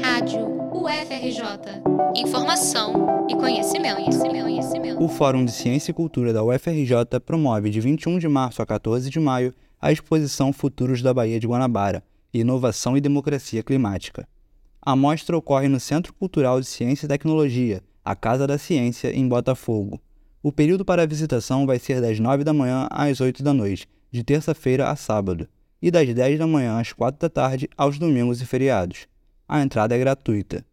Rádio UFRJ. Informação e conhecimento, conhecimento, conhecimento. O Fórum de Ciência e Cultura da UFRJ promove de 21 de março a 14 de maio a exposição Futuros da Baía de Guanabara, Inovação e Democracia Climática. A mostra ocorre no Centro Cultural de Ciência e Tecnologia, a Casa da Ciência, em Botafogo. O período para a visitação vai ser das 9 da manhã às 8 da noite, de terça-feira a sábado, e das 10 da manhã às 4 da tarde aos domingos e feriados. A entrada é gratuita.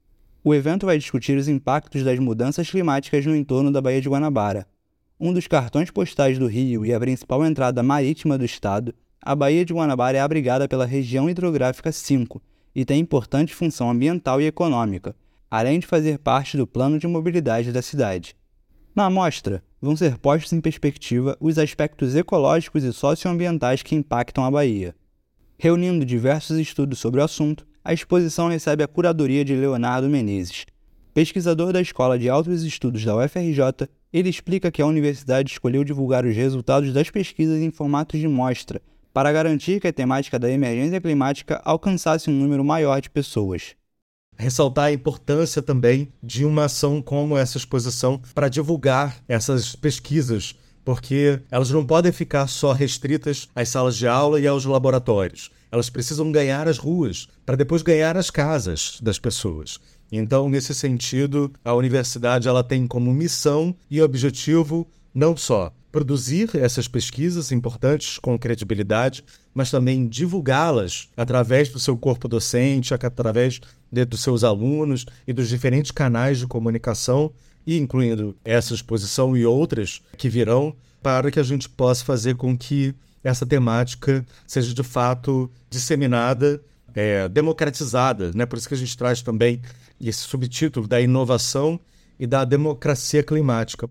O evento vai discutir os impactos das mudanças climáticas no entorno da Baía de Guanabara. Um dos cartões postais do Rio e a principal entrada marítima do estado, a Baía de Guanabara é abrigada pela região hidrográfica 5 e tem importante função ambiental e econômica, além de fazer parte do plano de mobilidade da cidade. Na amostra, vão ser postos em perspectiva os aspectos ecológicos e socioambientais que impactam a Bahia. Reunindo diversos estudos sobre o assunto, a exposição recebe a curadoria de Leonardo Menezes. Pesquisador da Escola de Altos Estudos da UFRJ, ele explica que a universidade escolheu divulgar os resultados das pesquisas em formatos de mostra, para garantir que a temática da emergência climática alcançasse um número maior de pessoas ressaltar a importância também de uma ação como essa exposição para divulgar essas pesquisas, porque elas não podem ficar só restritas às salas de aula e aos laboratórios. Elas precisam ganhar as ruas para depois ganhar as casas das pessoas. Então, nesse sentido, a universidade ela tem como missão e objetivo não só produzir essas pesquisas importantes com credibilidade, mas também divulgá-las através do seu corpo docente, através de, dos seus alunos e dos diferentes canais de comunicação, e incluindo essa exposição e outras que virão, para que a gente possa fazer com que essa temática seja de fato disseminada, é, democratizada. Né? Por isso que a gente traz também esse subtítulo da inovação e da democracia climática.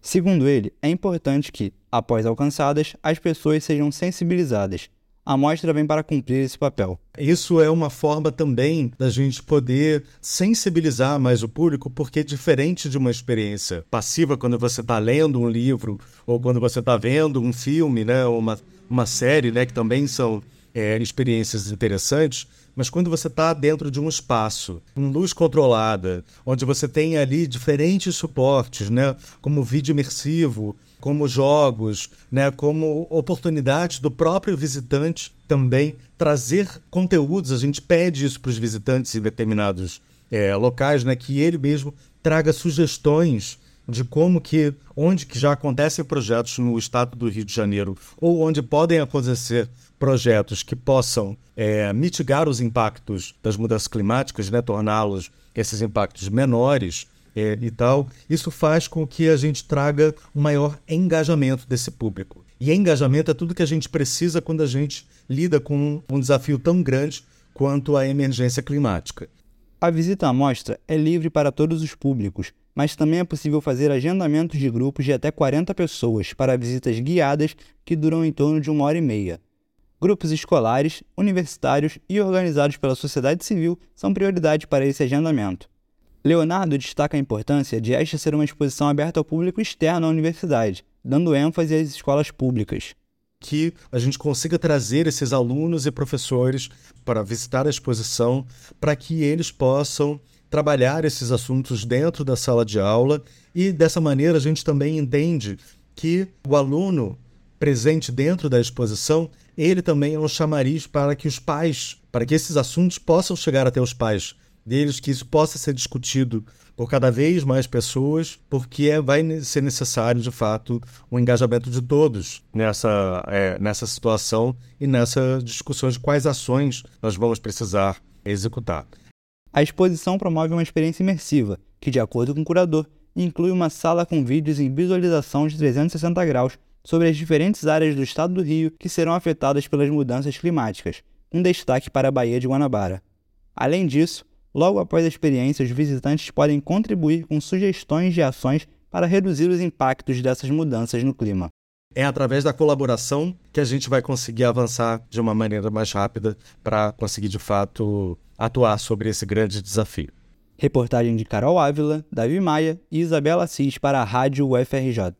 Segundo ele, é importante que, após alcançadas, as pessoas sejam sensibilizadas. A mostra vem para cumprir esse papel. Isso é uma forma também da gente poder sensibilizar mais o público, porque diferente de uma experiência passiva, quando você está lendo um livro ou quando você está vendo um filme, né, uma, uma série, né, que também são é, experiências interessantes, mas quando você está dentro de um espaço com luz controlada, onde você tem ali diferentes suportes, né, como vídeo imersivo, como jogos, né, como oportunidades do próprio visitante também trazer conteúdos, a gente pede isso para os visitantes em determinados é, locais, né, que ele mesmo traga sugestões de como que, onde que já acontecem projetos no estado do Rio de Janeiro ou onde podem acontecer projetos que possam é, mitigar os impactos das mudanças climáticas, né, torná-los esses impactos menores é, e tal, isso faz com que a gente traga um maior engajamento desse público. E engajamento é tudo que a gente precisa quando a gente lida com um desafio tão grande quanto a emergência climática. A visita à mostra é livre para todos os públicos, mas também é possível fazer agendamentos de grupos de até 40 pessoas para visitas guiadas que duram em torno de uma hora e meia. Grupos escolares, universitários e organizados pela sociedade civil são prioridade para esse agendamento. Leonardo destaca a importância de esta ser uma exposição aberta ao público externo à universidade, dando ênfase às escolas públicas que a gente consiga trazer esses alunos e professores para visitar a exposição, para que eles possam trabalhar esses assuntos dentro da sala de aula. E dessa maneira a gente também entende que o aluno presente dentro da exposição, ele também é um chamariz para que os pais, para que esses assuntos possam chegar até os pais deles, que isso possa ser discutido por cada vez mais pessoas, porque é, vai ser necessário, de fato, o um engajamento de todos nessa, é, nessa situação e nessa discussão de quais ações nós vamos precisar executar. A exposição promove uma experiência imersiva, que, de acordo com o curador, inclui uma sala com vídeos em visualização de 360 graus sobre as diferentes áreas do estado do Rio que serão afetadas pelas mudanças climáticas, um destaque para a Baía de Guanabara. Além disso, Logo após a experiência, os visitantes podem contribuir com sugestões de ações para reduzir os impactos dessas mudanças no clima. É através da colaboração que a gente vai conseguir avançar de uma maneira mais rápida para conseguir, de fato, atuar sobre esse grande desafio. Reportagem de Carol Ávila, Davi Maia e Isabela Assis para a Rádio UFRJ.